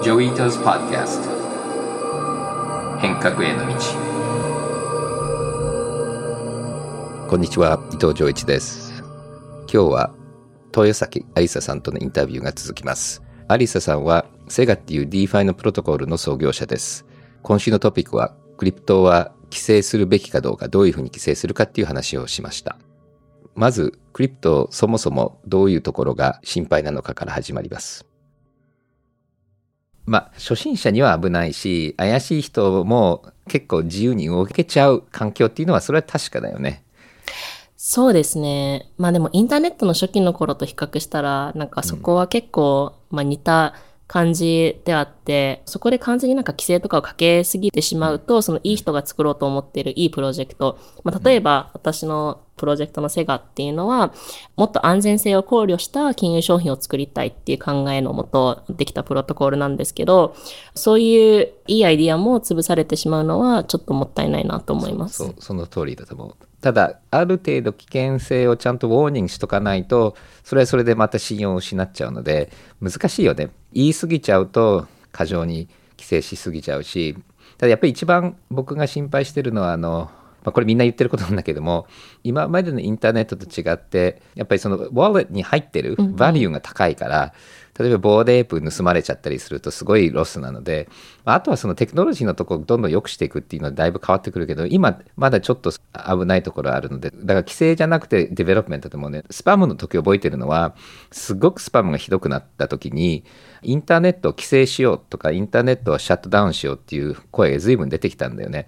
ジョイタズ・パッドキャスト変革への道こんにちは、伊藤浄一です。今日は、豊崎ありささんとのインタビューが続きます。ありささんは、セガっていう DeFi のプロトコルの創業者です。今週のトピックは、クリプトは規制するべきかどうか、どういうふうに規制するかっていう話をしました。まず、クリプトそもそもどういうところが心配なのかから始まります。ま、初心者には危ないし、怪しい人も結構自由に動けちゃう環境っていうのは、それは確かだよね。そうですね。まあでもインターネットの初期の頃と比較したら、なんかそこは結構、まあ似た感じであって、そこで完全になんか規制とかをかけすぎてしまうと、そのいい人が作ろうと思っているいいプロジェクト、まあ例えば私のプロジェクトのセガっていうのは、もっと安全性を考慮した金融商品を作りたいっていう考えのもとできたプロトコルなんですけど、そういういいアイディアも潰されてしまうのはちょっともったいないなと思います。そうその通りだと思うただある程度危険性をちゃんとウォーニングしとかないとそれはそれでまた信用を失っちゃうので難しいよね。言い過ぎちゃうと過剰に規制しすぎちゃうし。ただやっぱり一番僕が心配してるのはあのまあ、これみんな言ってることなんだけども今までのインターネットと違ってやっぱりそのウォレットに入ってるバリューが高いから、例えば Bored Ape 盗まれちゃったりするとすごいロスなので、まああとはそのテクノロジーのところをどんどん良くしていくっていうのはだいぶ変わってくるけど今まだちょっと危ないところあるのでだから規制じゃなくて development でもねスパムの時覚えてるのはすごくスパムがひどくなった時にインターネットを規制しようとかインターネットをシャットダウンしようっていう声が随分出てきたんだよね。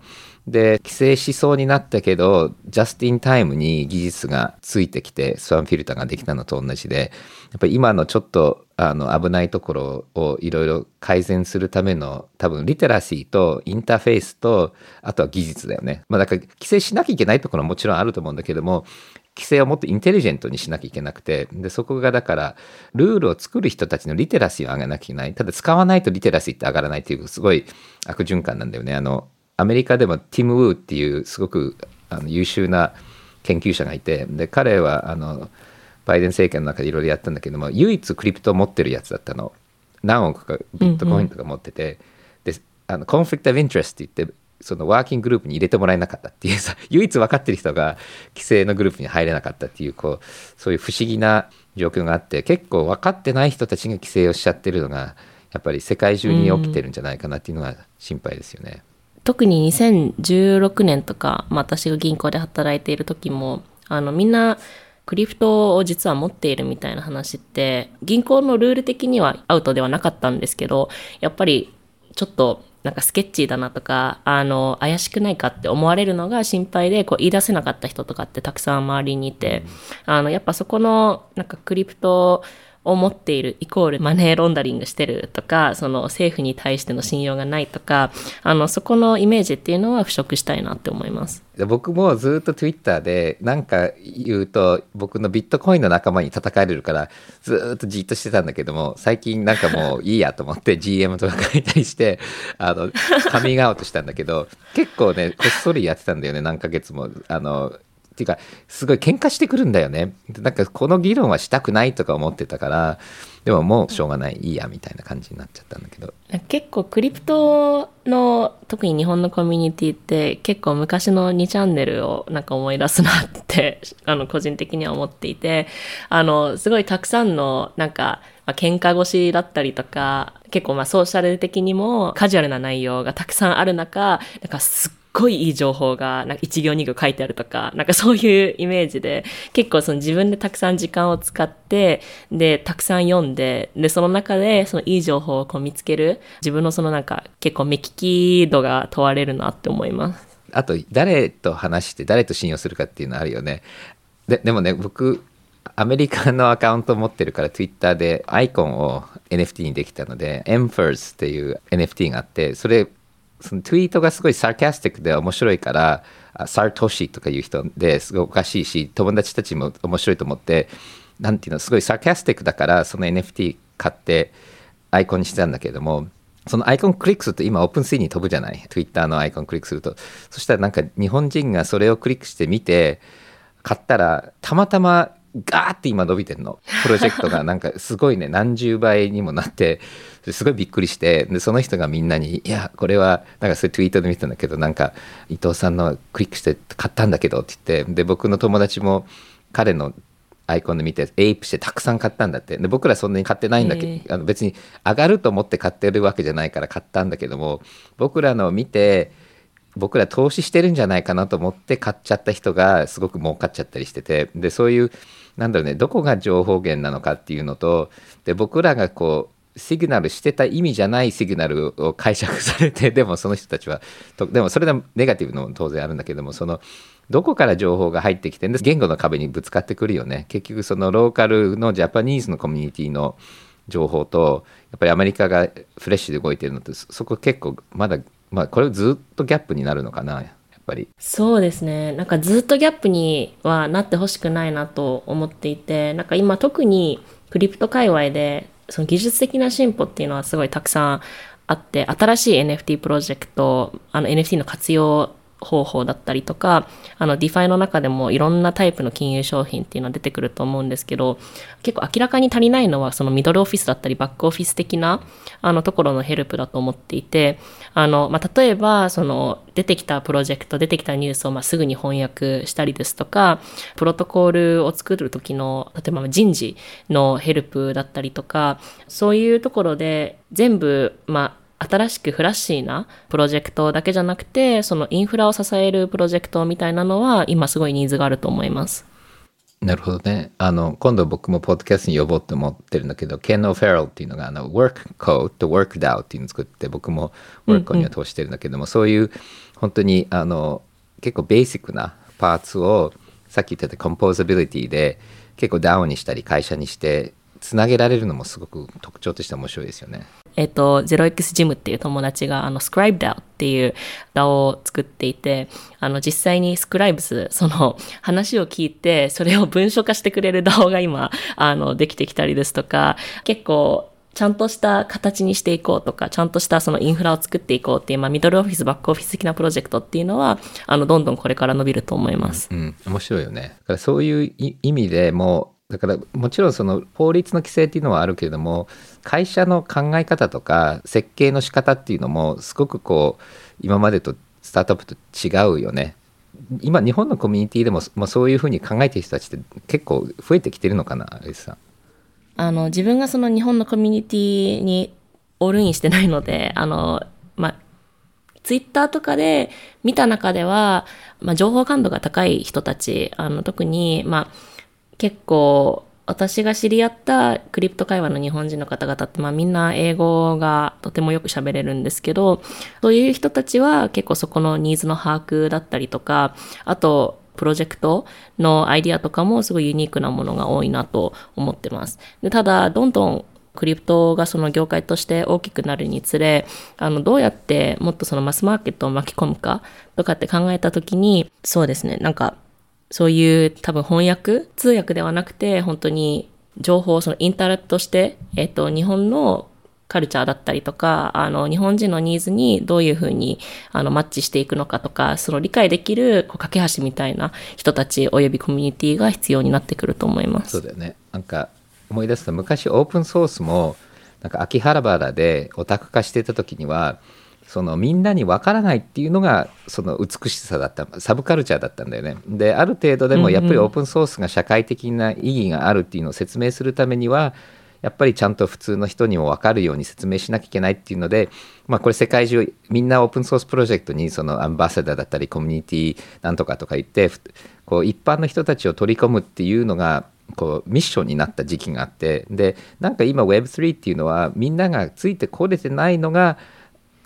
で規制しそうになったけど just in time に技術がついてきてスパムフィルターができたのと同じでやっぱり今のちょっとあの危ないところをいろいろ改善するための多分リテラシーとインターフェースとあとは技術だよね。まあだから規制しなきゃいけないところはもちろんあると思うんだけども規制をもっとインテリジェントにしなきゃいけなくてでそこがだからルールを作る人たちのリテラシーを上げなきゃいけないただ使わないとリテラシーって上がらないっていうすごい悪循環なんだよね。あのアメリカでもティム・ウーっていうすごくあの優秀な研究者がいてで彼はあのバイデン政権の中でいろいろやったんだけども唯一クリプトを持ってるやつだったの何億かビットコインとか持ってて、であのコンフリクト・オブ・イントレスって言ってそのワーキンググループに入れてもらえなかったっていうさ 唯一分かってる人が規制のグループに入れなかったっていうこうそういう不思議な状況があって結構分かってない人たちが規制をしちゃってるのがやっぱり世界中に起きてるんじゃないかなっていうのが心配ですよね。特に2016年とか、まあ、私が銀行で働いている時も、あの、みんな、クリプトを実は持っているみたいな話って、銀行のルール的にはアウトではなかったんですけど、やっぱり、ちょっと、なんかスケッチーだなとか、あの、怪しくないかって思われるのが心配で、こう言い出せなかった人とかってたくさん周りにいて、あの、やっぱそこの、なんかクリプト持っているイコールマネーロンダリングしてるとか、その政府に対しての信用がないとか、あの、そこのイメージっていうのは払拭したいなって思います。僕もずっと Twitter で何か言うと僕のビットコインの仲間に叩かれるからずっとじっとしてたんだけども最近なんかもういいやと思って GM とか書いたりしてあのカミングアウトしたんだけど結構ねこっそりやってたんだよね何ヶ月もあのっていうかすごい喧嘩してくるんだよね。なんかこの議論はしたくないとか思ってたからでももうしょうがないいいやみたいな感じになっちゃったんだけど。結構クリプトの特に日本のコミュニティって結構昔の2チャンネルをなんか思い出すなってあの個人的には思っていてあのすごいたくさんのなんかまあ喧嘩腰だったりとか結構まあソーシャル的にもカジュアルな内容がたくさんある中なんかすっごいいい情報が、なんか1行2行書いてあるとか、なんかそういうイメージで、結構その自分でたくさん時間を使って、で、たくさん読んで、で、その中でそのいい情報をこう見つける、自分のそのなんか結構目利き度が問われるなって思います。あと誰と話して誰と信用するかっていうのあるよねででもね僕アメリカのアカウント持ってるから Twitter でアイコンを NFT にできたので Emphers っていう NFT があってそれそのツイートがすごいサーキャスティックで面白いからサトシとかいう人ですごいおかしいし友達たちも面白いと思ってなんていうのすごい sarcastic だからその NFT 買ってアイコンにしてたんだけれどもそのアイコンクリックすると今 OpenSea に飛ぶじゃない？Twitter のアイコンクリックすると。そしたらなんか日本人がそれをクリックして見て買ったらたまたまガーって今伸びてるの。プロジェクトがなんかすごいね何十倍にもなって。すごいびっくりしてでその人がみんなに「いやこれはなんかそれツイートで見てたんだけどなんか伊藤さんのクリックして買ったんだけど」って言ってで僕の友達も彼のアイコンで見てエイプしてたくさん買ったんだって。で僕らそんなに買ってないんだけど、へえ。あの別に上がると思って買ってるわけじゃないから買ったんだけども僕らのを見て僕ら投資してるんじゃないかなと思って買っちゃった人がすごく儲かっちゃったりしててでそういうなんだろうねどこが情報源なのかっていうのとで僕らがこうシグナルしてた意味じゃないシグナルを解釈されてでもその人たちはとでもそれでもネガティブの当然あるんだけどもそのどこから情報が入ってきてんで言語の壁にぶつかってくるよね結局そのローカルのジャパニーズのコミュニティの情報とやっぱりアメリカがフレッシュで動いてるのってそそこ結構まだまあこれずっとギャップになるのかなやっぱりそうですね。なんかずっとギャップにはなってほしくないなと思っていて、なんか今特にクリプト界隈で、その技術的な進歩っていうのはすごいたくさんあって、新しい NFT プロジェクト、あの NFT の活用方法だったりとか、あの DeFi の中でもいろんなタイプの金融商品っていうのは出てくると思うんですけど、結構明らかに足りないのはそのミドルオフィスだったりバックオフィス的なあのところのヘルプだと思っていて、あの、まあ、例えばその出てきたプロジェクト、出てきたニュースをますぐに翻訳したりですとか、プロトコールを作る時の、例えば人事のヘルプだったりとか、そういうところで全部、まあ、新しくフラッシーなプロジェクトだけじゃなくて、そのインフラを支えるプロジェクトみたいなのは今すごいニーズがあると思います。なるほどね。あの、今度僕もポッドキャストに呼ぼうって思ってるんだけど、ケン・オフェラルっていうのが、あの、Work Code と WorkDAO っていうのを作って、僕も Work には通してるんだけども、そういう、本当に、あの、結構ベーシックなパーツを、さっき言ってたコンポーザビリティで、結構 DAO にしたり、会社にして、つなげられるのもすごく特徴として面白いですよね。えっと、0x ジムっていう友達が、あの、ScribeDAO っていう DAO を作っていて、あの、実際に Scribes、その、話を聞いて、それを文書化してくれる DAO が今、あの、できてきたりですとか、結構、ちゃんとした形にしていこうとか、ちゃんとしたそのインフラを作っていこうっていう、まあ、ミドルオフィス、バックオフィス的なプロジェクトっていうのは、あの、どんどんこれから伸びると思います。うん、面白いよね。だからそういうい意味でもうだからもちろんその法律の規制っていうのはあるけれども会社の考え方とか設計の仕方っていうのもすごくこう今までとスタートアップと違うよね。今日本のコミュニティでも、まあ、そういうふうに考えてる人たちって結構増えてきてるのかなさ。あの、自分がその日本のコミュニティにオールインしてないので、あの、まあ、ツイッターとかで見た中では、まあ、情報感度が高い人たち、あの、特に、まあ、結構、私が知り合ったクリプト会話の日本人の方々って、まあみんな英語がとてもよく喋れるんですけど、そういう人たちは結構そこのニーズの把握だったりとか、あと、プロジェクトのアイディアとかもすごいユニークなものが多いなと思ってます。でただ、どんどんクリプトがその業界として大きくなるにつれ、あの、どうやってもっとそのマスマーケットを巻き込むかとかって考えたときに、そうですね、なんか、そういう多分翻訳通訳ではなくて、本当に情報をそのインターネットとして、えっ、と、日本のカルチャーだったりとか、あの、日本人のニーズにどういうふうに、あの、マッチしていくのかとか、その理解できる、こう、架け橋みたいな人たち及びコミュニティが必要になってくると思います。そうだよねなんか思い出すと昔オープンソースもなんか秋葉原でオタク化してた時にはそのみんなにわからないっていうのがその美しさだったサブカルチャーだったんだよね。である程度でもやっぱりオープンソースが社会的な意義があるっていうのを説明するためにはやっぱりちゃんと普通の人にも分かるように説明しなきゃいけないっていうので、まあ、これ世界中みんなオープンソースプロジェクトにそのアンバサダーだったりコミュニティなんとかとか言ってふこう一般の人たちを取り込むっていうのがこうミッションになった時期があってでなんか今 Web3 っていうのはみんながついてこれてないのが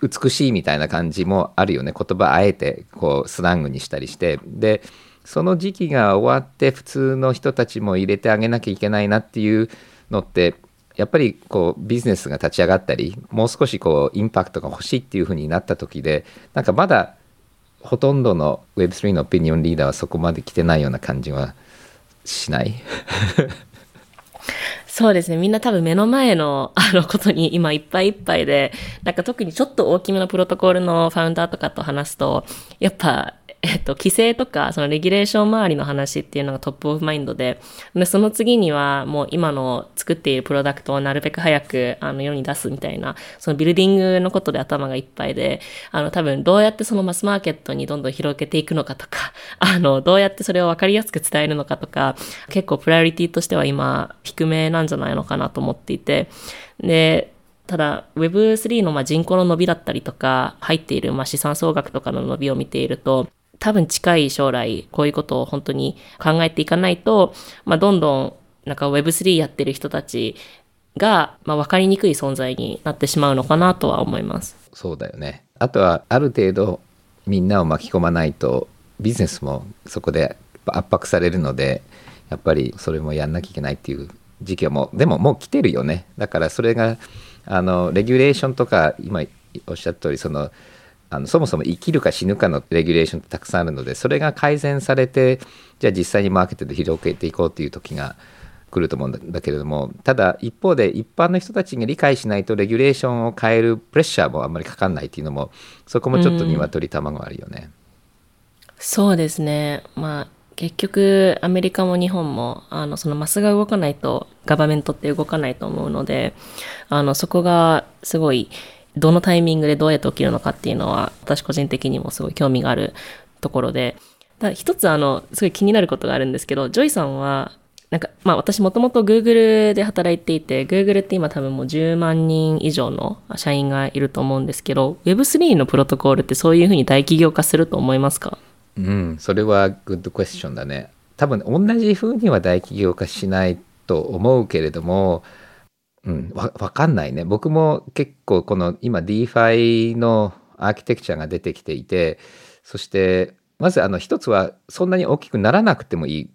美しいみたいな感じもあるよね。言葉あえてこうスラングにしたりして。でその時期が終わって普通の人たちも入れてあげなきゃいけないなっていうのってやっぱりこうビジネスが立ち上がったりもう少しこうインパクトが欲しいっていう風になった時でなんかまだほとんどの Web3 のオピニオンリーダーはそこまで来てないような感じはしない？そうですね。みんな多分目の前の あのことに今いっぱいいっぱいで、なんか特にちょっと大きめのプロトコルの founder とかと話すと、やっぱえっと、規制とか、そのレギュレーション周りの話っていうのが top of mind で、で、その次にはもう今の作っているプロダクトをなるべく早く、あの、世に出すみたいな、その building のことで頭がいっぱいで、あの、多分どうやってそのマスマーケットにどんどん広げていくのかとか、あの、どうやってそれをわかりやすく伝えるのかとか、結構プライオリティとしては今、低めなんじゃないのかなと思っていて、で、ただ Web3 のま人口の伸びだったりとか、入っているま資産総額とかの伸びを見ていると、多分近い将来、こういうことを本当に考えていかないと、まあ、どんどん、なんか Web3 やってる人たちが、まあ、分かりにくい存在になってしまうのかなとは思います。そうだよねあとはある程度みんなを巻き込まないとビジネスもそこで圧迫されるのでやっぱりそれもやんなきゃいけないっていう時期はもうでももう来てるよねだからそれがあのレギュレーションとか今おっしゃった通りそのあのそもそも生きるか死ぬかのレギュレーションってたくさんあるのでそれが改善されてじゃあ実際にマーケットで広げていこうっていう時が来ると思うんだけれどもただ一方で一般の人たちが理解しないとレギュレーションを変えるプレッシャーもあんまりかかんないっていうのもそこもちょっと鶏卵あるよね。そうですね。まあ、結局、アメリカも日本も、あの、そのマスが動かないと、ガバメントって動かないと思うので、あの、そこがすごい、どのタイミングでどうやって起きるのかっていうのは、私個人的にもすごい興味があるところで、だ一つあの、すごい気になることがあるんですけど、ジョイさんは、なんか、まあ私もともと Google で働いていて、Google って今多分もう10万人以上の社員がいると思うんですけど、Web3 のプロトコールってそういうふうに大企業化すると思いますか？うん、それはグッドクエスチョンだね。多分同じ風には大企業化しないと思うけれども、うん、わかんないね。僕も結構この今 DeFi のアーキテクチャが出てきていて、そしてまずあの一つはそんなに大きくならなくてもいい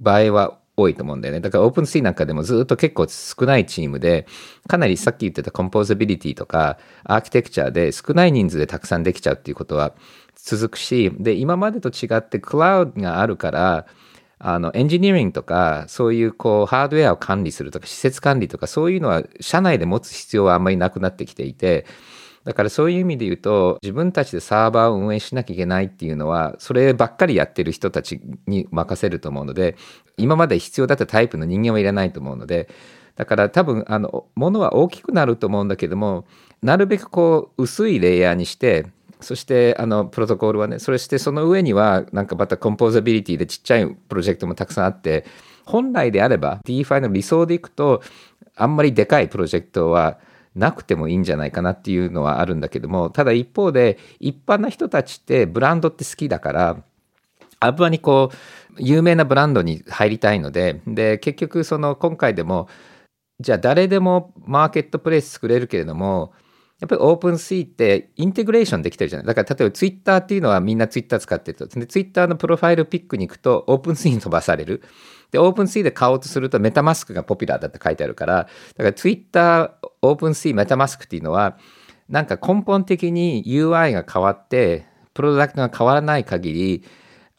場合は多いと思うんだよね。だから OpenSea なんかでもずっと結構少ないチームで、かなりさっき言ってたコンポーザビリティとかアーキテクチャで少ない人数でたくさんできちゃうっていうことは続くし、で、今までと違ってクラウドがあるから、あのエンジニアリングとかそういうこうハードウェアを管理するとか施設管理とかそういうのは社内で持つ必要はあんまりなくなってきていてだからそういう意味で言うと自分たちでサーバーを運営しなきゃいけないっていうのはそればっかりやってる人たちに任せると思うので今まで必要だったタイプの人間はいらないと思うのでだから多分あの物は大きくなると思うんだけどもなるべくこう薄いレイヤーにしてそしてあのプロトコルはねそれしてその上にはなんかまたコンポーザビリティでちっちゃいプロジェクトもたくさんあって本来であれば DeFi の理想でいくとあんまりでかいプロジェクトはなくてもいいんじゃないかなっていうのはあるんだけどもただ一方で一般の人たちってブランドって好きだからあぶわにこう有名なブランドに入りたいのでで結局その今回でもじゃあ誰でもマーケットプレイス作れるけれどもやっぱり OpenSea って integration できてるじゃない。だから例えばツイッターっていうのはみんなツイッター使ってると。でツイッターの profile pic に行くと OpenSea に飛ばされる。で OpenSea で買おうとすると MetaMask がポピュラーだって書いてあるから。だからツイッター OpenSea MetaMask っていうのはなんか根本的に UI が変わってプロダクトが変わらない限り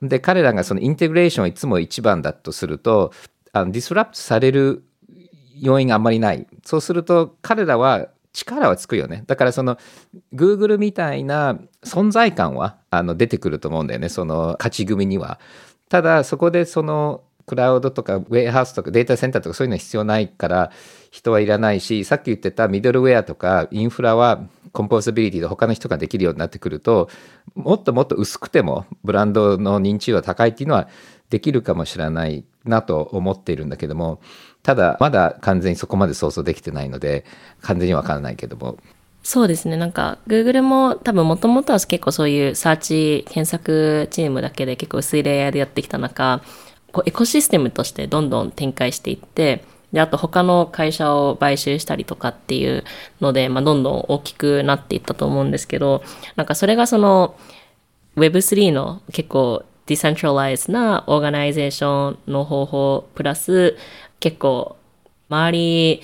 で彼らがその integration をいつも一番だとするとあの disrupt される要因があんまりない。そうすると彼らは力はつくよね。だからその Google みたいな存在感はあの出てくると思うんだよね。その勝ち組には。ただそこでそのクラウドとかウェアハウスとかデータセンターとかそういうのは必要ないから人はいらないしさっき言ってたミドルウェアとかインフラはコンポーザビリティで他の人ができるようになってくるともっともっと薄くてもブランドの認知度が高いっていうのはできるかもしれないなと思っているんだけどもただまだ完全にそこまで想像できてないので完全にわからないけどもそうですね。なんか、Google も多分もともとは結構そういうサーチ検索チームだけで結構薄いレイヤーでやってきた中、こうエコシステムとしてどんどん展開していって、で、あと他の会社を買収したりとかっていうので、まあ、どんどん大きくなっていったと思うんですけど、なんかそれがその Web3 の結構 decentralized な organization の方法プラス結構周り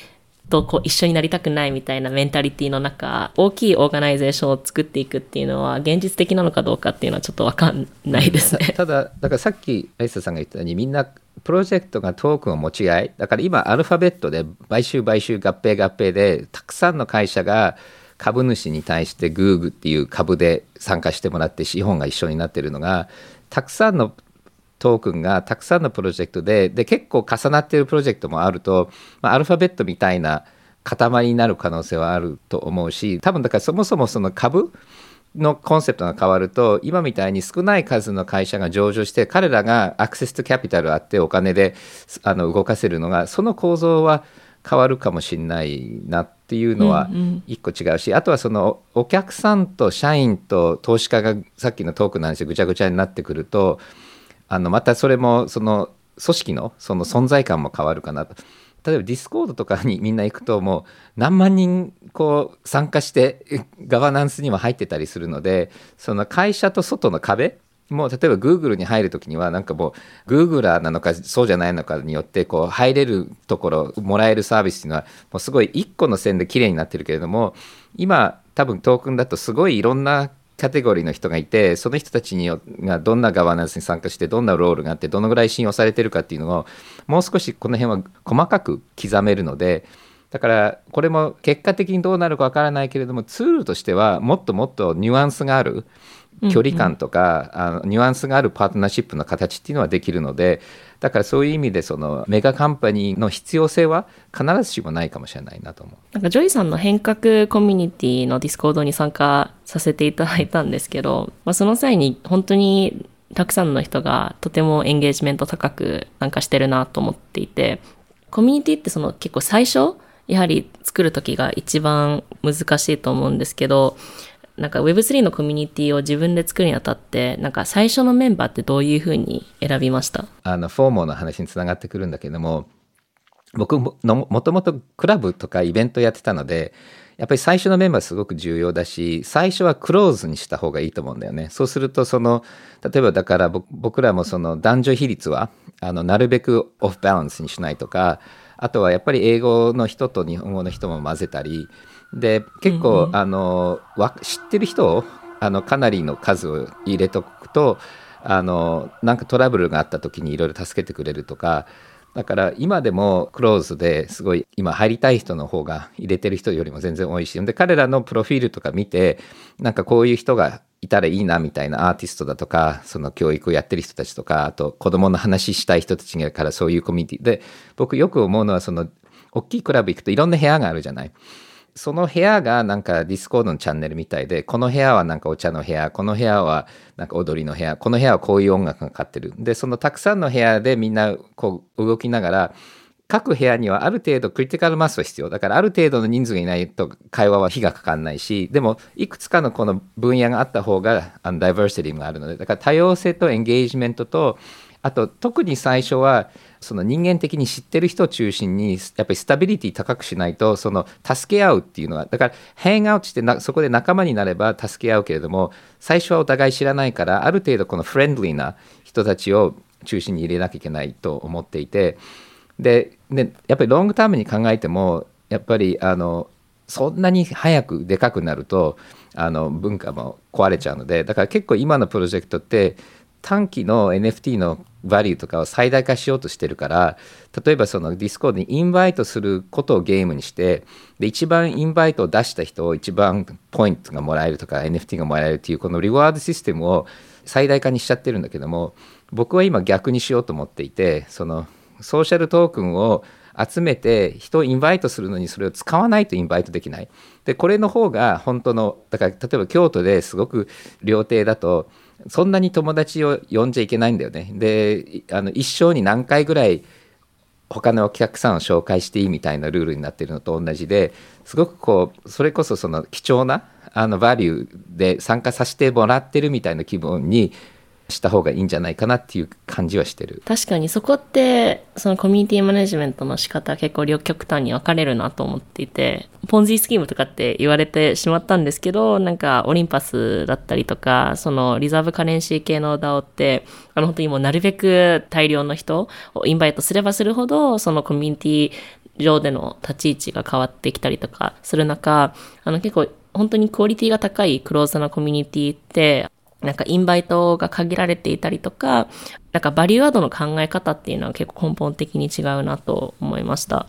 とこう一緒になりたくないみたいなメンタリティーの中、大きい organization を作っていくっていうのは現実的なのかどうかっていうのはちょっとわかんないですね。ただだからさっきアイサさんが言ったようにみんなプロジェクトがトークンを持ち合いだから今アルファベットで買収買収合併合併でたくさんの会社が株主に対して Google っていう株で参加してもらって資本が一緒になってるのがたくさんのトークンがたくさんのプロジェクトでで結構重なっているプロジェクトもあると、まあ、アルファベットみたいな塊になる可能性はあると思うし多分だからそもそもその株のコンセプトが変わると今みたいに少ない数の会社が上場して彼らがアクセスとキャピタルあってお金であの動かせるのがその構造は変わるかもしれないなっていうのは一個違うし、あとはそのお客さんと社員と投資家がさっきのトークの話でぐちゃぐちゃになってくるとあのまたそれもその組織のその存在感も変わるかなと。例えば Discord とかにみんな行くともう何万人こう参加してガバナンスにも入ってたりするのでその会社と外の壁もう例えば Google に入るときにはなんかもう google なのかそうじゃないのかによってこう入れるところもらえるサービスっていうのはもうすごい1個の線で綺麗になってるけれども今多分トークンだとすごいいろんなカテゴリーの人がいてその人たちにがどんなガバナンスに参加してどんなロールがあってどのぐらい信用されてるかっていうのをもう少しこの辺は細かく刻めるのでだからこれも結果的にどうなるかわからないけれどもツールとしてはもっともっとニュアンスがある距離感とか、うんうん、あのニュアンスがあるパートナーシップの形っていうのはできるのでだからそういう意味でその mega company の必要性は必ずしもないかもしれないなと思う。なんかジョイさんの変革コミュニティの Discord に参加させていただいたんですけど、まあ、その際に本当にたくさんの人がとてもエンゲージメント高く参加してるなと思っていてコミュニティってその結構最初やはり作る時が一番難しいと思うんですけどなんか Web3 のコミュニティを自分で作るにあたって、なんか最初のメンバーってどういうふうに選びました？あの、フォーモーの話につながってくるんだけども、僕ももともとクラブとかイベントやってたので、やっぱり最初のメンバーすごく重要だし、最初はクローズにした方がいいと思うんだよね。そうすると、その、例えばだから僕らもその男女比率は、あの、なるべくオフバランスにしないとか、あとはやっぱり英語の人と日本語の人も混ぜたり、で結構、うんうん、あの知ってる人をあのかなりの数を入れとくとあのなんかトラブルがあった時にいろいろ助けてくれるとかだから今でもクローズですごい今入りたい人の方が入れてる人よりも全然多いしで彼らのプロフィールとか見てなんかこういう人がいたらいいなみたいなアーティストだとかその教育をやってる人たちとかあと子供の話したい人たちがからそういうコミュニティ。で僕よく思うのはその大きいクラブ行くといろんな部屋があるじゃない。その部屋がなんか Discord のチャンネルみたいで、この部屋はなんかお茶の部屋、この部屋はなんか踊りの部屋、この部屋はこういう音楽がかかってる。で、そのたくさんの部屋でみんなこう動きながら、各部屋にはある程度 critical mass は必要。だからある程度の人数がいないと会話は火がかかんないし、でもいくつかのこの分野があった方があのダイバーシティがあるので、だから多様性とエンゲージメントと、あと特に最初はその人間的に知ってる人を中心にやっぱりスタビリティ高くしないとその助け合うっていうのはだからヘンアウトしてそこで仲間になれば助け合うけれども最初はお互い知らないからある程度このフレンドリーな人たちを中心に入れなきゃいけないと思っていてででやっぱりロングタームに考えてもやっぱりあのそんなに早くでかくなるとあの文化も壊れちゃうのでだから結構今のプロジェクトって短期の NFT のバリューとかを最大化しようとしてるから例えばその Discord に invite することをゲームにしてで一番 invite を出した人を一番ポイントがもらえるとか NFT がもらえるっていうこの reward system を最大化にしちゃってるんだけども僕は今逆にしようと思っていてその social token を集めて人を invite するのにそれを使わないと invite できない。でこれの方が本当のだから例えば京都ですごく料亭だとそんなに友達を呼んじゃいけないんだよね。であの一生に何回ぐらい他のお客さんを紹介していいみたいなルールになってるのと同じですごくこうそれこそその貴重なあのバリューで参加させてもらってるみたいな気分にした方がいいんじゃないかなっていう感じはしてる。確かにそこってそのコミュニティマネジメントの仕方は結構両極端に分かれるなと思っていてポンジスキームとかって言われてしまったんですけどなんかオリンパスだったりとかそのリザーブカレンシー系の DAO ってあの本当にもうなるべく大量の人をインバイトすればするほどそのコミュニティ上での立ち位置が変わってきたりとかする中あの結構本当にクオリティが高いクローズなコミュニティってなんかインバイトが限られていたりとか、なんかバリューアードの考え方っていうのは結構根本的に違うなと思いました。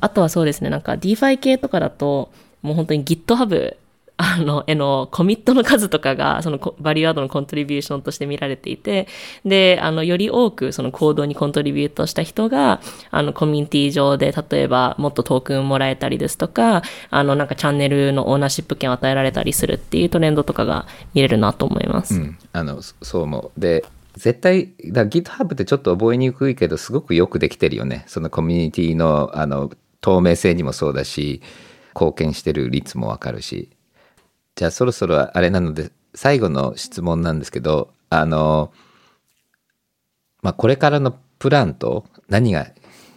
あとはそうですね、なんか DeFi 系とかだと、もう本当に GitHub あの、絵のコミットの数とかが、そのバリューアードのコントリビューションとして見られていて、で、あの、より多くその行動にコントリビュートした人が、あの、コミュニティ上で、例えば、もっとトークンもらえたりですとか、あの、なんかチャンネルのオーナーシップ権を与えられたりするっていうトレンドとかが見れるなと思います。うん、あのそそう思う。で絶対だ GitHub ってちょっと覚えにくいけどすごくよくできてるよね。そのコミュニティのあの透明性にもそうだし貢献してる率もわかるし。じゃあそろそろあれなので最後の質問なんですけどあのまあこれからのプランと何が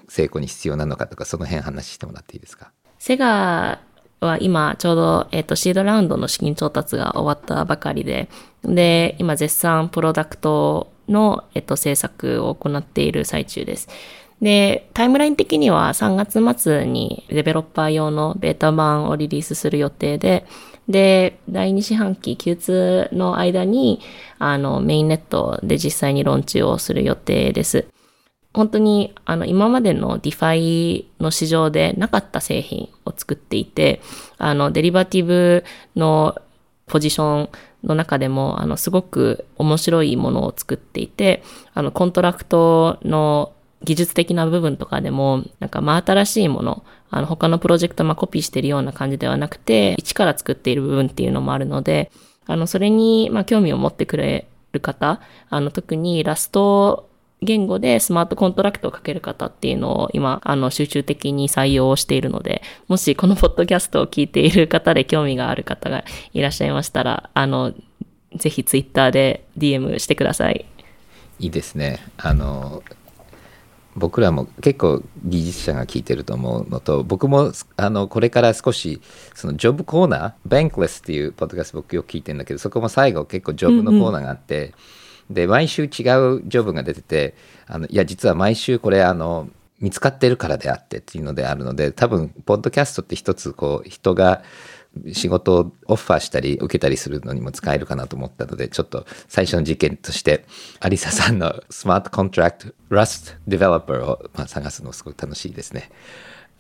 成功に必要なのかとかその辺話してもらっていいですか？セガは今ちょうど、えっ、と、シードラウンドの資金調達が終わったばかりで、で、今絶賛プロダクトの、えっ、と、制作を行っている最中です。で、タイムライン的には3月末にデベロッパー用のベータ版をリリースする予定で、で、第2四半期 Q2 の間に、あの、 mainnet で実際にローンチをする予定です。本当にあの今までの DeFi の市場でなかった製品を作っていて、あのデリバティブのポジションの中でもあのすごく面白いものを作っていて、あのコントラクトの技術的な部分とかでも、なんか真新しいもの、あの他のプロジェクトまコピーしてるような感じではなくて、一から作っている部分っていうのもあるので、あのそれにま興味を持ってくれる方、あの特にラスト言語でスマートコントラクトをかける方っていうのを今、あの、集中的に採用しているので、もしこのポッドキャストを聞いている方で興味がある方がいらっしゃいましたら、あの、ぜひツイッターで DM してください。いいですねあの僕らも結構技術者が聞いてると思うのと僕もあのこれから少しそのジョブコーナー「バンクレス」っていうポッドキャスト僕よく聞いてるんだけどそこも最後結構ジョブのコーナーがあって、で毎週違うジョブが出ててあのいや実は毎週これあの見つかってるからであってっていうのであるので多分ポッドキャストって一つこう人が仕事をオファーしたり受けたりするのにも使えるかなと思ったのでちょっと最初の実験としてアリサさんのスマートコントラクト Rust デベロッパーを、まあ、探すのすごく楽しいですね。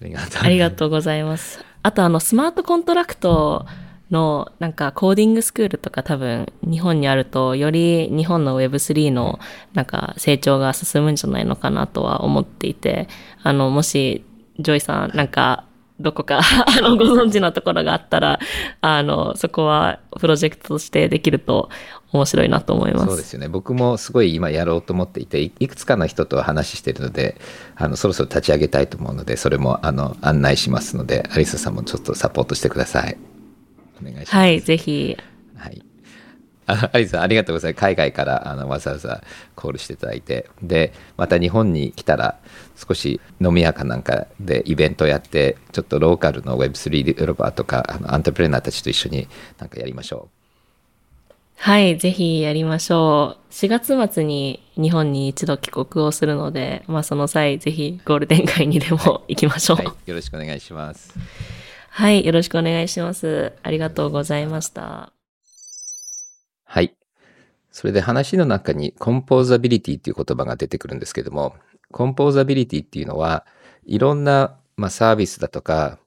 ありがとう。ありがとうございます。あとあの、スマートコントラクトのなんかコーディングスクールとか多分日本にあるとより日本の Web3 のなんか成長が進むんじゃないのかなとは思っていて、あの、もしジョイさんなんかどこか あのご存知のところがあったら、あの、そこはプロジェクトとしてできると面白いなと思います。そうですよね僕もすごい今やろうと思っていていいくつかの人と話してるのであのそろそろ立ち上げたいと思うのでそれもあの案内しますのでアリサさんもちょっとサポートしてくださいお願いしますはい、ぜひ。はい。あアリさん、ありがとうございます。海外からあのわざわざコールしていただいて、で、また日本に来たら、少し飲み屋かなんかでイベントやって、ちょっとローカルの Web3 デベロッパーとか、あのアントプレーナーたちと一緒になんかやりましょはい、ぜひやりましょう。4月末に日本に一度帰国をするので、まあその際、ぜひゴールデン街にでも行きましょう。う。はい。よろしくお願いします。はい、よろしくお願いします。ありがとうございました。それで話の中にコンポーザビリティっていう言葉が出てくるんですけども、コンポーザビリティっていうのは、いろんな、まあ、サービスだとか、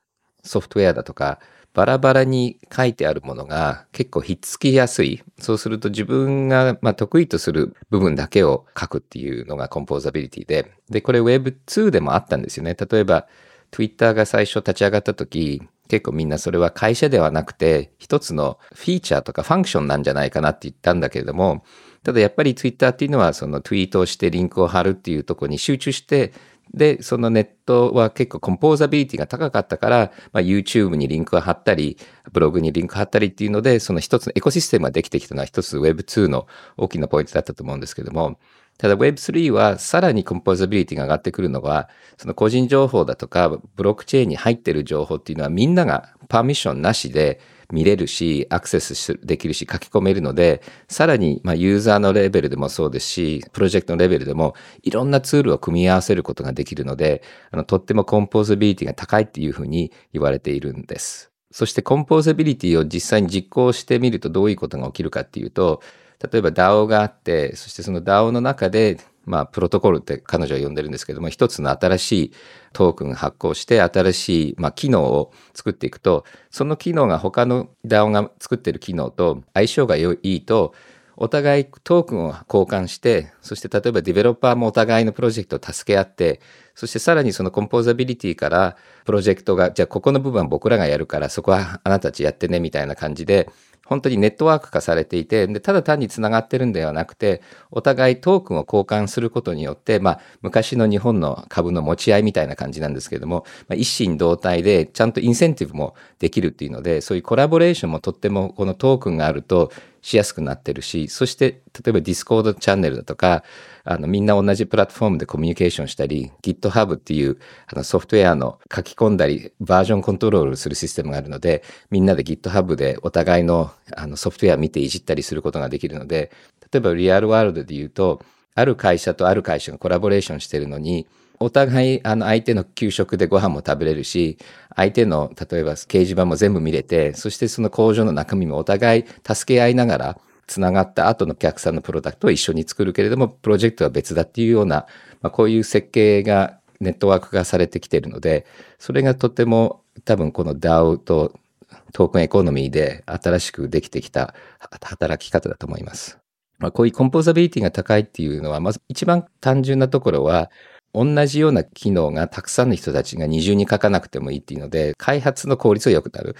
ソフトウェアだとか、バラバラに書いてあるものが結構ひっつきやすい。そうすると自分がま得意とする部分だけを書くっていうのがコンポーザビリティで、で、これ Web2 でもあったんですよね。例えば Twitter が最初立ち上がった時、結構みんなそれは会社ではなくて一つのフィーチャーとかファンクションなんじゃないかなって言ったんだけれども、ただやっぱり Twitter っていうのはそのツイートをしてリンクを貼るっていうところに集中して、で、そのネットは結構コンポーザビリティが高かったから、まあ、YouTube にリンクを貼ったり、ブログにリンク貼ったりっていうので、その一つのエコシステムができてきたのは一つ Web2 の大きなポイントだったと思うんですけども、ただ Web3 はさらにコンポーザビリティが上がってくるのは、その個人情報だとか、ブロックチェーンに入ってる情報っていうのはみんながパーミッションなしで見れるし、アクセスできるし、書き込めるので、さらにまあユーザーのレベルでもそうですし、プロジェクトのレベルでもいろんなツールを組み合わせることができるので、あのとってもコンポーザビリティが高いっていうふうに言われているんです。そしてコンポーザビリティを実際に実行してみるとどういうことが起きるかっていうと、例えば DAO があって、そしてその DAO の中で、まあ、プロトコルって彼女は呼んでるんですけども、一つの新しいトークン発行して、新しい、まあ、機能を作っていくと、その機能が他の DAO が作ってる機能と相性がいいと、お互いトークンを交換して、そして例えばディベロッパーもお互いのプロジェクトを助け合って、そしてさらにそのコンポーザビリティからプロジェクトが、じゃあここの部分は僕らがやるからそこはあなたたちやってねみたいな感じで、本当にネットワーク化されていて、でただ単につながってるんではなくて、お互いトークンを交換することによって、まあ、昔の日本の株の持ち合いみたいな感じなんですけれども、まあ、一心同体で、ちゃんとインセンティブもできるっていうので、そういうコラボレーションもとってもこのトークンがあるとしやすくなってるし、そして、例えば Discord チャンネルだとか、あの、みんな同じプラットフォームでコミュニケーションしたり、GitHub っていうあのソフトウェアの書き込んだり、バージョンコントロールするシステムがあるので、みんなで GitHub でお互いのあのソフトウェア見ていじったりすることができるので、例えば real world で言うと、ある会社とある会社がコラボレーションしてるのに、お互い、あの、相手の給食でご飯も食べれるし、相手の、例えば掲示板も全部見れて、そしてその工場の中身もお互い助け合いながら、つながった後のお客さんのプロダクトを一緒に作るけれども、プロジェクトは別だっていうような、まあ、こういう設計がネットワーク化されてきているので、それがとても多分この DAO と token economy で新しくできてきた働き方だと思います。まあ、こういう composability が高いっていうのは、まず一番単純なところは、同じような機能がたくさんの人たちが二重に書かなくてもいいっていうので、開発の効率が良くなる。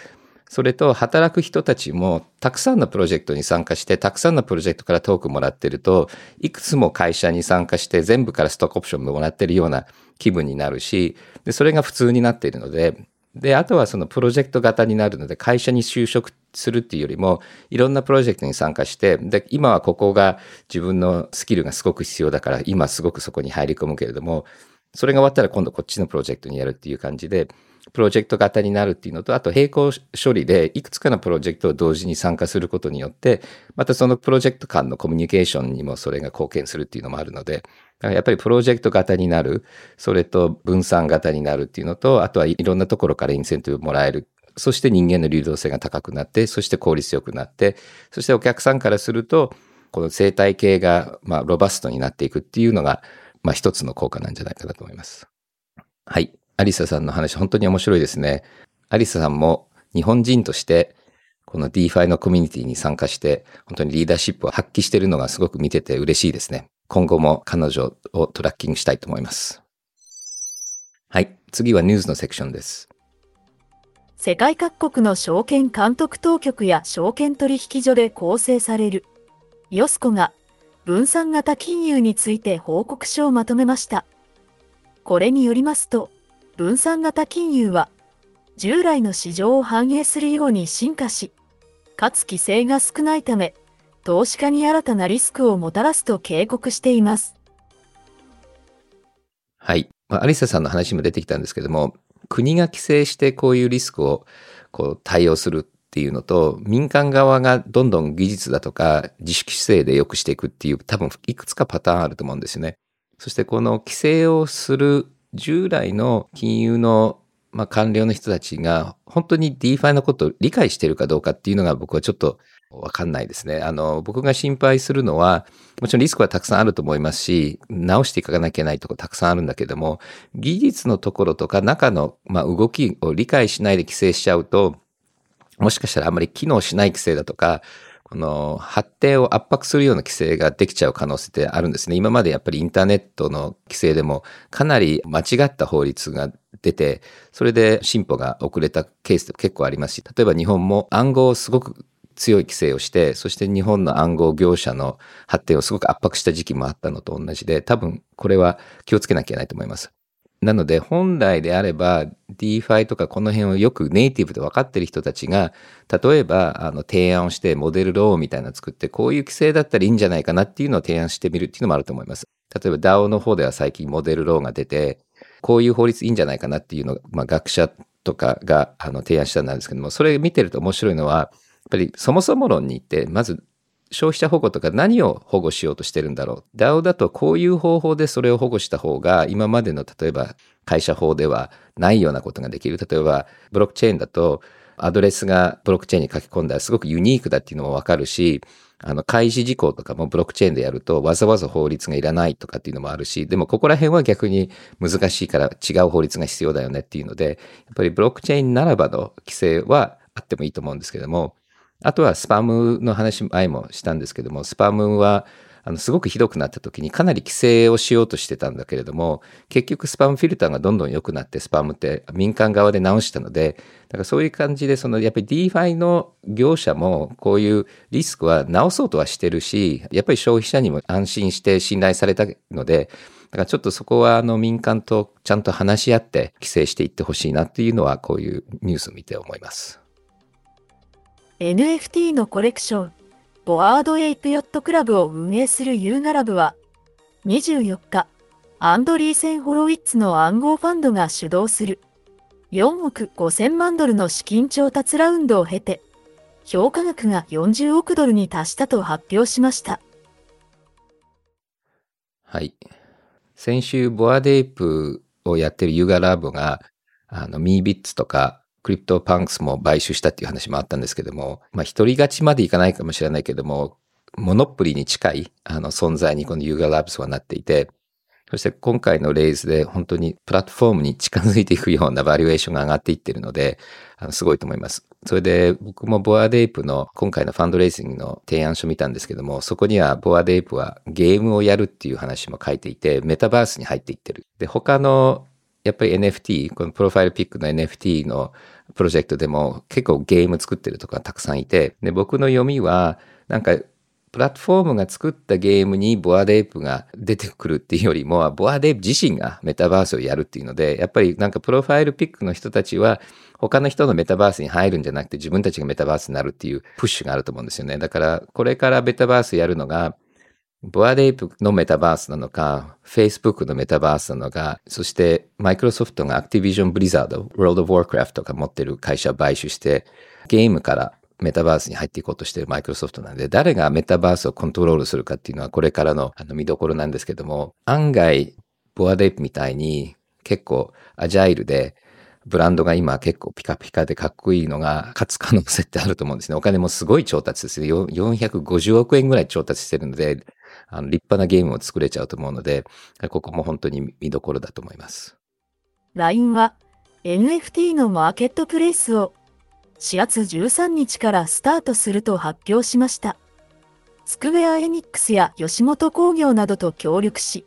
それと働く人たちもたくさんのプロジェクトに参加して、たくさんのプロジェクトからトークもらってると、いくつも会社に参加して全部からストックオプションもらってるような気分になるし、で、それが普通になっているので、で、あとはそのプロジェクト型になるので、会社に就職するっていうよりも、いろんなプロジェクトに参加して、で、今はここが自分のスキルがすごく必要だから、今すごくそこに入り込むけれども、それが終わったら今度こっちのプロジェクトにやるっていう感じで、プロジェクト型になるっていうのと、あと並行処理でいくつかのプロジェクトを同時に参加することによって、またそのプロジェクト間のコミュニケーションにもそれが貢献するっていうのもあるので、だからやっぱりプロジェクト型になる、それと分散型になるっていうのと、あとはいろんなところからインセンティブもらえる。そして人間の流動性が高くなって、そして効率よくなって、そしてお客さんからすると、この生態系が、まあ、ロバストになっていくっていうのが、まあ、一つの効果なんじゃないかなと思います。はい。アリサさんの話、本当に面白いですね。アリサさんも日本人として、この DeFi のコミュニティに参加して、本当にリーダーシップを発揮しているのがすごく見てて嬉しいですね。今後も彼女をトラッキングしたいと思います。はい。次はニュースのセクションです。世界各国の証券監督当局や証券取引所で構成されるヨスコが分散型金融について報告書をまとめました。これによりますと、分散型金融は、従来の市場を反映するように進化し、かつ規制が少ないため、投資家に新たなリスクをもたらすと警告しています。はい。まあ、アリサさんの話も出てきたんですけども、国が規制してこういうリスクをこう対応するっていうのと、民間側がどんどん技術だとか自主規制で良くしていくっていう多分いくつかパターンあると思うんですよね。そしてこの規制をする従来の金融のまあ、官僚の人たちが本当に DeFi のことを理解しているかどうかっていうのが僕はちょっとわかんないですね。あの、僕が心配するのは、もちろんリスクはたくさんあると思いますし、直していかなきゃいけないとこたくさんあるんだけども、技術のところとか中の、まあ、動きを理解しないで規制しちゃうと、もしかしたらあまり機能しない規制だとか、この発展を圧迫するような規制ができちゃう可能性ってあるんですね。今までやっぱりインターネットの規制でもかなり間違った法律が出て、それで進歩が遅れたケースって結構ありますし、例えば日本も暗号をすごく強い規制をして、そして日本の暗号業者の発展をすごく圧迫した時期もあったのと同じで、多分これは気をつけなきゃいけないと思います。なので本来であれば DeFi とかこの辺をよくネイティブで分かってる人たちが例えばあの提案をしてモデルローみたいなの作ってこういう規制だったらいいんじゃないかなっていうのを提案してみるっていうのもあると思います。例えば DAO の方では最近モデルローが出てこういう法律いいんじゃないかなっていうのを、まあ、学者とかがあの提案したんですけどもそれ見てると面白いのはっぱりそもそも論に行ってまず消費者保護とか何を保護しようとしてるんだろう。DAO だとこういう方法でそれを保護した方が今までの例えば会社法ではないようなことができる。例えばブロックチェーンだとアドレスがブロックチェーンに書き込んだらすごくユニークだっていうのもわかるし、あの、開示事項とかもブロックチェーンでやるとわざわざ法律がいらないとかっていうのもあるし、でもここら辺は逆に難しいから違う法律が必要だよねっていうので、やっぱりブロックチェーンならばの規制はあってもいいと思うんですけども、あとはスパムの話前もしたんですけども、スパムはあのすごくひどくなった時にかなり規制をしようとしてたんだけれども結局スパムフィルターがどんどん良くなってスパムって民間側で直したのでだからそういう感じでそのやっぱり DeFi の業者もこういうリスクは直そうとはしてるしやっぱり消費者にも安心して信頼されたのでだからちょっとそこはあの民間とちゃんと話し合って規制していってほしいなっていうのはこういうニュースを見て思います。NFT のコレクション Bored Ape Yacht Club を運営する Yuga Labs は、24日、アンドリーセン・ホロウィッツの暗号ファンドが主導する4億5000万ドルの資金調達ラウンドを経て、評価額が40億ドルに達したと発表しました。はい。先週、 Bored Ape をやってる Yuga Labs が、あの、 Meebits とか、 CryptoPunks も買収したっていう話もあったんですけども、まあ一人勝ちまでいかないかもしれないけども、 monopoly に近いあの存在にこの Yuga Labs はなっていて、そして今回のレイズで本当にプラットフォームに近づいていくようなバリュエーションが上がっていってるので、あのすごいと思います。それで僕もボアデイプの今回のファンドレイジングの提案書見たんですけども、そこにはボアデイプはゲームをやるっていう話も書いていて、メタバースに入っていってる。で、他のやっぱり NFT、このプロファイルピックの NFT のプロジェクトでも結構ゲーム作ってるとかたくさんいて、で、僕の読みは、なんか、プラットフォームが作ったゲームにボアデイプが出てくるっていうよりも、ボアデイプ自身がメタバースをやるっていうので、やっぱりなんかプロファイルピックの人たちは、他の人のメタバースに入るんじゃなくて自分たちがメタバースになるっていうプッシュがあると思うんですよね。だから、これからメタバースやるのが、ボアデイプのメタバースなのか、Facebook のメタバースなのか、そしてマイクロソフトが Activision Blizzard、World of Warcraft とか持ってる会社を買収して、ゲームからメタバースに入っていこうとしているマイクロソフトなんで、誰がメタバースをコントロールするかっていうのはこれからのあの見どころなんですけども、案外、ボアデイプみたいに結構アジャイルで、ブランドが今結構ピカピカでかっこいいのが勝つ可能性ってあると思うんですね。お金もすごい調達ですね。450億円ぐらい調達してるので、あの立派なゲームを作れちゃうと思うので、ここも本当に見どころだと思います。LINE は NFT のマーケットプレイスを4月13日からスタートすると発表しました。スクウェア・エニックスや吉本興業などと協力し、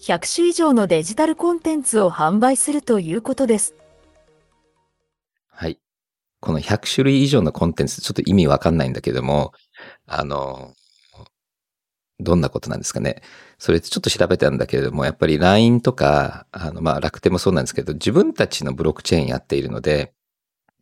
100種以上のデジタルコンテンツを販売するということです。はい。この100種類以上のコンテンツ、ちょっと意味わかんないんだけども、あの、どんなことなんですかね。それちょっと調べたんだけれども、やっぱり LINE とか、あの、まあ、楽天もそうなんですけど、自分たちのブロックチェーンやっているので、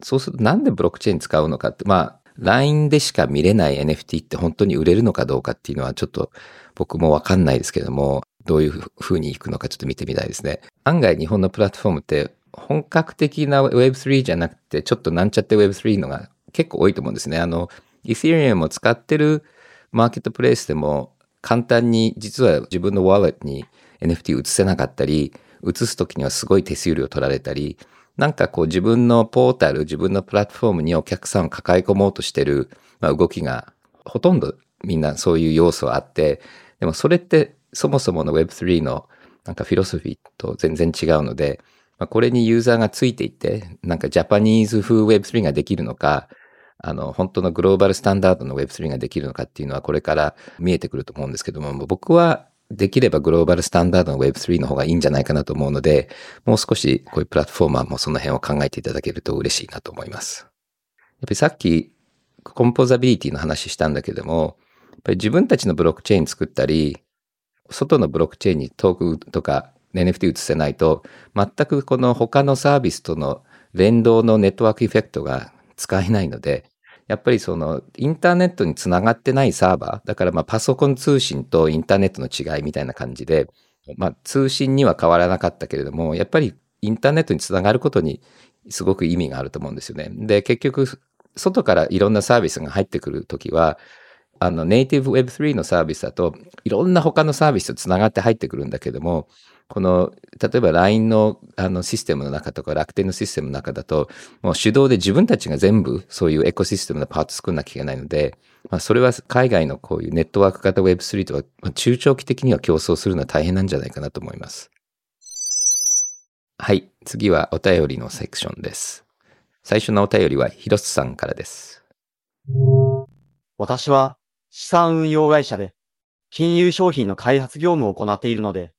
そうするとなんでブロックチェーン使うのかって、まあ、LINE でしか見れない NFT って本当に売れるのかどうかっていうのはちょっと僕もわかんないですけども、どういう風にいくのかちょっと見てみたいですね。案外日本のプラットフォームって本格的な Web3 じゃなくて、ちょっとなんちゃって Web3 のが結構多いと思うんですね。あの、Ethereum を使ってるマーケットプレイスでも簡単に実は自分のワーレットに NFT 移せなかったり、移すときにはすごい手数料取られたり、なんかこう自分のポータル、自分のプラットフォームにお客さんを抱え込もうとしてる、まあ、動きがほとんどみんなそういう要素はあって、でもそれってそもそもの Web3 のなんかフィロソフィーと全然違うので、まあ、これにユーザーがついていって、なんかジャパニーズ風 Web3 ができるのか、あの、本当のグローバルスタンダードの Web3 ができるのかっていうのはこれから見えてくると思うんですけども、僕はできればグローバルスタンダードの Web3 の方がいいんじゃないかなと思うので、もう少しこういうプラットフォーマーもその辺を考えていただけると嬉しいなと思います。やっぱりさっきコンポーザビリティの話したんだけども、やっぱり自分たちのブロックチェーン作ったり、外のブロックチェーンにトークとか NFT 移せないと、全くこの他のサービスとの連動のネットワークエフェクトが使えないので、やっぱりそのインターネットにつながってないサーバー、だからまあパソコン通信とインターネットの違いみたいな感じで、まあ通信には変わらなかったけれども、やっぱりインターネットにつながることにすごく意味があると思うんですよね。で、結局、外からいろんなサービスが入ってくるときは、あの、ネイティブ Web3 のサービスだと、いろんな他のサービスとつながって入ってくるんだけども、この、例えば LINE のあのシステムの中とか楽天のシステムの中だと、もう手動で自分たちが全部そういうエコシステムのパート作んなきゃいけないので、まあ、それは海外のこういうネットワーク型 Web3 とは、まあ、中長期的には競争するのは大変なんじゃないかなと思います。はい。次はお便りのセクションです。最初のお便りは広瀬さんからです。私は資産運用会社で金融商品の開発業務を行っているので、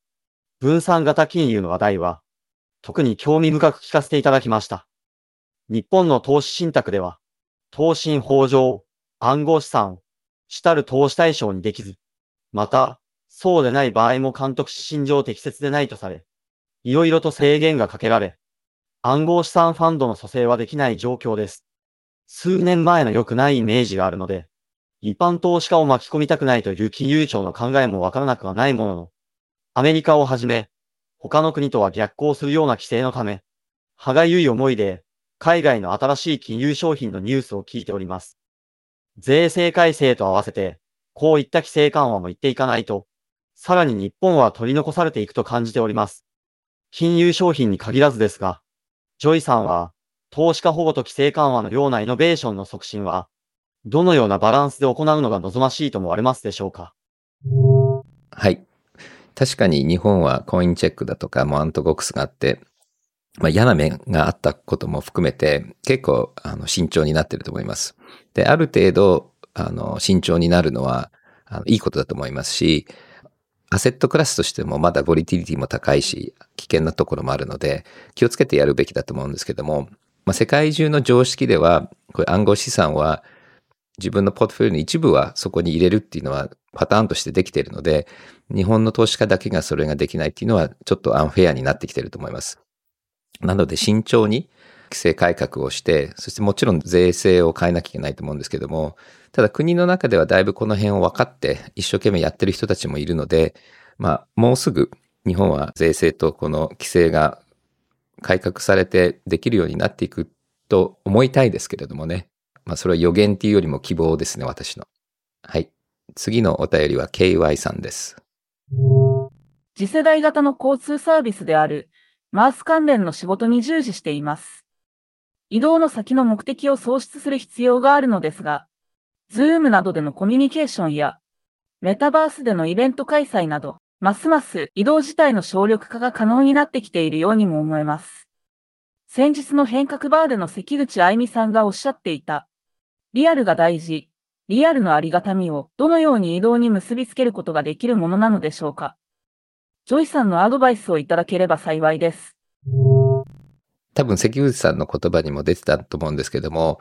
分散型金融の話題は特に興味深く聞かせていただきました。日本の投資信託では、投信法上、暗号資産を主たる投資対象にできず、また、そうでない場合も監督指針上適切でないとされ、いろいろと制限がかけられ、暗号資産ファンドの蘇生はできない状況です。数年前の良くないイメージがあるので、一般投資家を巻き込みたくないという金融庁の考えもわからなくはないものの、アメリカをはじめ、他の国とは逆行するような規制のため、歯がゆい思いで、海外の新しい金融商品のニュースを聞いております。税制改正と合わせて、こういった規制緩和も行っていかないと、さらに日本は取り残されていくと感じております。金融商品に限らずですが、ジョイさんは、投資家保護と規制緩和のようなイノベーションの促進は、どのようなバランスで行うのが望ましいと思われますでしょうか？はい。確かに日本はコインチェックだとかモアントゴックスがあって、まあ、嫌な面があったことも含めて結構あの慎重になってると思います。で、ある程度あの慎重になるのはあのいいことだと思いますし、アセットクラスとしてもまだボリティリティも高いし、危険なところもあるので、気をつけてやるべきだと思うんですけども、まあ、世界中の常識では、これ暗号資産は自分のポートフォリオの一部はそこに入れるっていうのはパターンとしてできているので、日本の投資家だけがそれができないっていうのはちょっとアンフェアになってきていると思います。なので慎重に規制改革をして、そしてもちろん税制を変えなきゃいけないと思うんですけども、ただ国の中ではだいぶこの辺を分かって一生懸命やってる人たちもいるので、まあもうすぐ日本は税制とこの規制が改革されてできるようになっていくと思いたいですけれどもね。まあそれは予言っていうよりも希望ですね、私の。はい。次のお便りは KY さんです。次世代型の交通サービスであるマース関連の仕事に従事しています。移動の先の目的を創出する必要があるのですが、Zoom などでのコミュニケーションや、メタバースでのイベント開催など、ますます移動自体の省力化が可能になってきているようにも思えます。先日の変革バーでの関口愛美さんがおっしゃっていた、リアルが大事、リアルのありがたみをどのように移動に結びつけることができるものなのでしょうか？ジョイさんのアドバイスをいただければ幸いです。多分関口さんの言葉にも出てたと思うんですけども、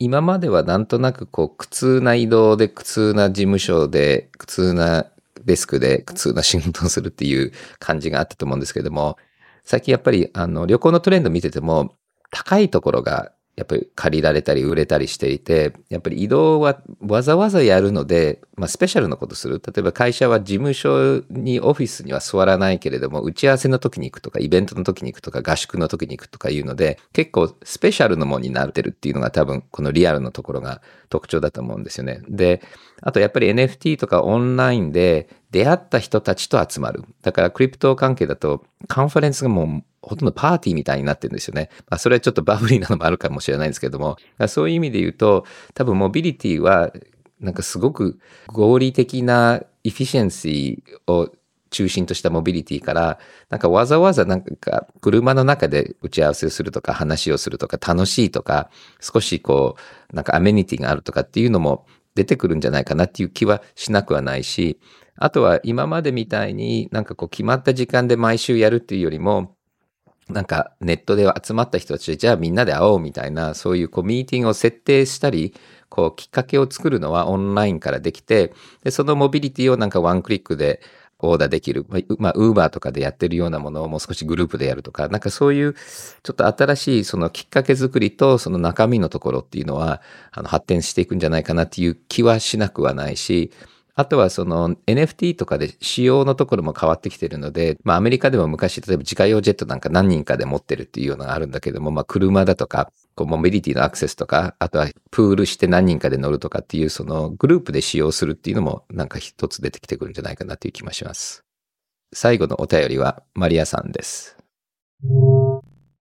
今まではなんとなくこう苦痛な移動で苦痛な事務所で苦痛なデスクで苦痛な仕事をするっていう感じがあったと思うんですけども、最近やっぱりあの旅行のトレンド見てても高いところがやっぱり借りられたり売れたりしていて、やっぱり移動はわざわざやるので、まあ、スペシャルなことする。例えば会社は事務所にオフィスには座らないけれども、打ち合わせの時に行くとか、イベントの時に行くとか、合宿の時に行くとかいうので、結構スペシャルなものになってるっていうのが多分このリアルのところが特徴だと思うんですよね。で、あとやっぱり NFT とかオンラインで出会った人たちと集まる。だから crypto 関係だとカンファレンスがもうほとんどパーティーみたいになってるんですよね。まあ、それはちょっとバブリーなのもあるかもしれないんですけども、そういう意味で言うと、多分モビリティは、なんかすごく合理的な efficiency を中心としたモビリティから、なんかわざわざなんか車の中で打ち合わせをするとか話をするとか楽しいとか、少しこう、なんかアメニティがあるとかっていうのも出てくるんじゃないかなっていう気はしなくはないし、あとは今までみたいになんかこう決まった時間で毎週やるっていうよりも、なんかネットで集まった人たちでじゃあみんなで会おうみたいなそういうこうミーティングを設定したりこうきっかけを作るのはオンラインからできてでそのモビリティをなんかワンクリックでオーダーできる。まあ、ウーバーとかでやってるようなものをもう少しグループでやるとか、なんかそういうちょっと新しいそのきっかけ作りとその中身のところっていうのは、あの発展していくんじゃないかなっていう気はしなくはないし、あとはその NFT とかで仕様のところも変わってきてるので、まあアメリカでも昔、例えば自家用ジェットなんか何人かで持ってるっていうのがあるんだけども、まあ車だとか、こうモビリティのアクセスとか、あとはプールして何人かで乗るとかっていう、そのグループで使用するっていうのもなんか一つ出てきてくるんじゃないかなっていう気もします。最後のお便りはマリアさんです。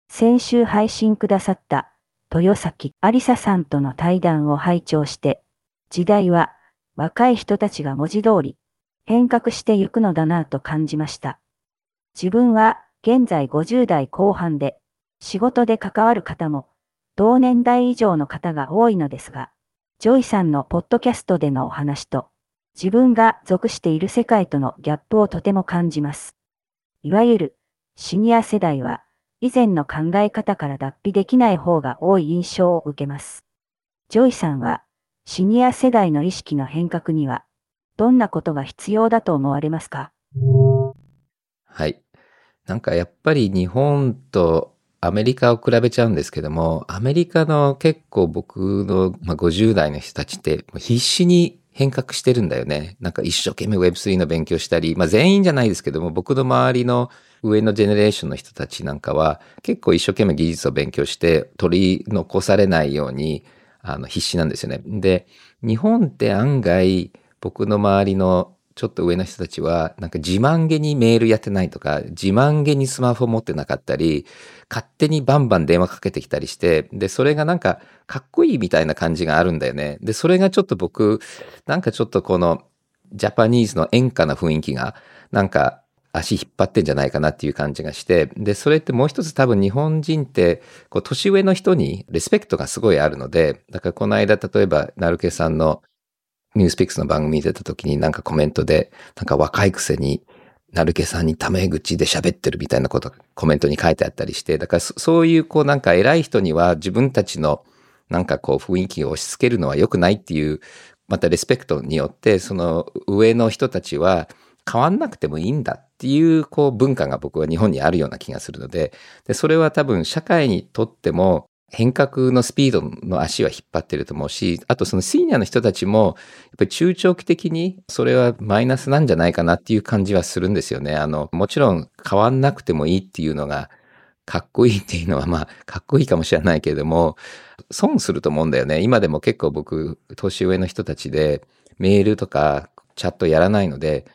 先週配信くださった豊崎ありささんとの対談を拝聴して、時代は若い人たちが文字通り変革してゆくのだなぁと感じました。自分は現在50代後半で仕事で関わる方も同年代以上の方が多いのですが、ジョイさんのポッドキャストでのお話と自分が属している世界とのギャップをとても感じます。いわゆるシニア世代は以前の考え方から脱皮できない方が多い印象を受けます。ジョイさんは、シニア世代の意識の変革には、どんなことが必要だと思われますか？はい。なんかやっぱり日本とアメリカを比べちゃうんですけども、アメリカの結構僕の、まあ、50代の人たちって必死に変革してるんだよね。なんか一生懸命 Web3 の勉強したり、まあ全員じゃないですけども、僕の周りの上のジェネレーションの人たちなんかは結構一生懸命技術を勉強して取り残されないようにあの必死なんですよね。で、日本って案外僕の周りのちょっと上の人たちは、なんか自慢げにメールやってないとか、自慢げにスマホ持ってなかったり、勝手にバンバン電話かけてきたりして、で、それがなんかかっこいいみたいな感じがあるんだよね。で、それがちょっと僕、なんかちょっとこのジャパニーズの演歌な雰囲気が、なんか足引っ張ってんじゃないかなっていう感じがして、で、それってもう一つ多分日本人って、こう、年上の人にリスペクトがすごいあるので、だからこの間、例えば、なるけさんのニュースピックスの番組出た時になんかコメントで、なんか若いくせに、なるけさんにタメ口で喋ってるみたいなことコメントに書いてあったりして、だからそういうこうなんか偉い人には自分たちのなんかこう雰囲気を押し付けるのは良くないっていう、またリスペクトによって、その上の人たちは変わんなくてもいいんだっていうこう文化が僕は日本にあるような気がするので、でそれは多分社会にとっても変革のスピードの足は引っ張ってると思うし、あとそのシニアの人たちも、やっぱり中長期的にそれはマイナスなんじゃないかなっていう感じはするんですよね。あの、もちろん変わんなくてもいいっていうのが、かっこいいっていうのはまあ、かっこいいかもしれないけれども、損すると思うんだよね。今でも結構僕、年上の人たちで、メールとかチャットやらないので、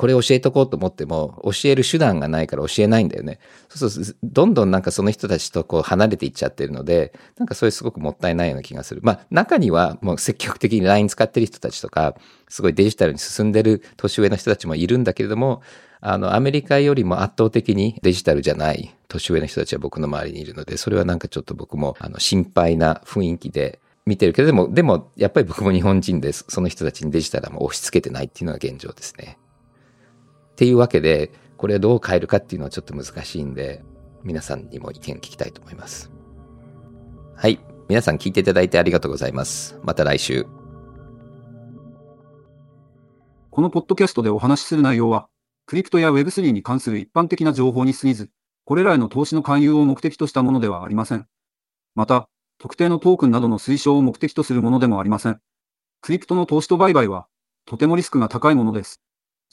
これ教えとこうと思っても、教える手段がないから教えないんだよね。そうすると、どんどんなんかその人たちとこう離れていっちゃってるので、なんかそれすごくもったいないような気がする。まあ、中にはもう積極的に LINE 使ってる人たちとか、すごいデジタルに進んでる年上の人たちもいるんだけれども、あの、アメリカよりも圧倒的にデジタルじゃない年上の人たちは僕の周りにいるので、それはなんかちょっと僕もあの心配な雰囲気で見てるけど、でも、でも、やっぱり僕も日本人です。その人たちにデジタルはもう押し付けてないっていうのが現状ですね。っていうわけで、これどう変えるかっていうのはちょっと難しいんで、皆さんにも意見聞きたいと思います。はい。皆さん聞いていただいてありがとうございます。また来週。このポッドキャストでお話しする内容は、クリプトや Web3 に関する一般的な情報に過ぎず、これらへの投資の勧誘を目的としたものではありません。また、特定のトークンなどの推奨を目的とするものでもありません。クリプトの投資と売買は、とてもリスクが高いものです。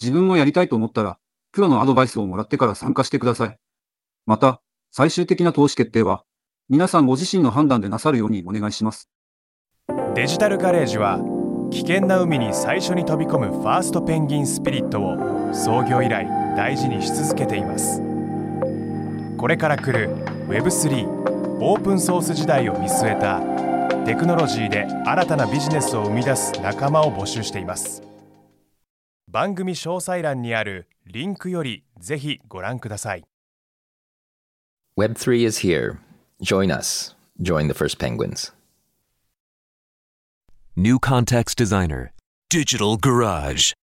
自分もやりたいと思ったら、プロのアドバイスをもらってから参加してください。また、最終的な投資決定は、皆さんご自身の判断でなさるようにお願いします。デジタルガレージは危険な海に最初に飛び込むファーストペンギンスピリットを創業以来大事にし続けていますこれから来る Web3 オープンソース時代を見据えたテクノロジーで新たなビジネスを生み出す仲間を募集しています番組詳細欄にあるリンクよりぜひご覧ください Web3 is here. Join us. Join the first penguins. New Context Designer. Digital Garage.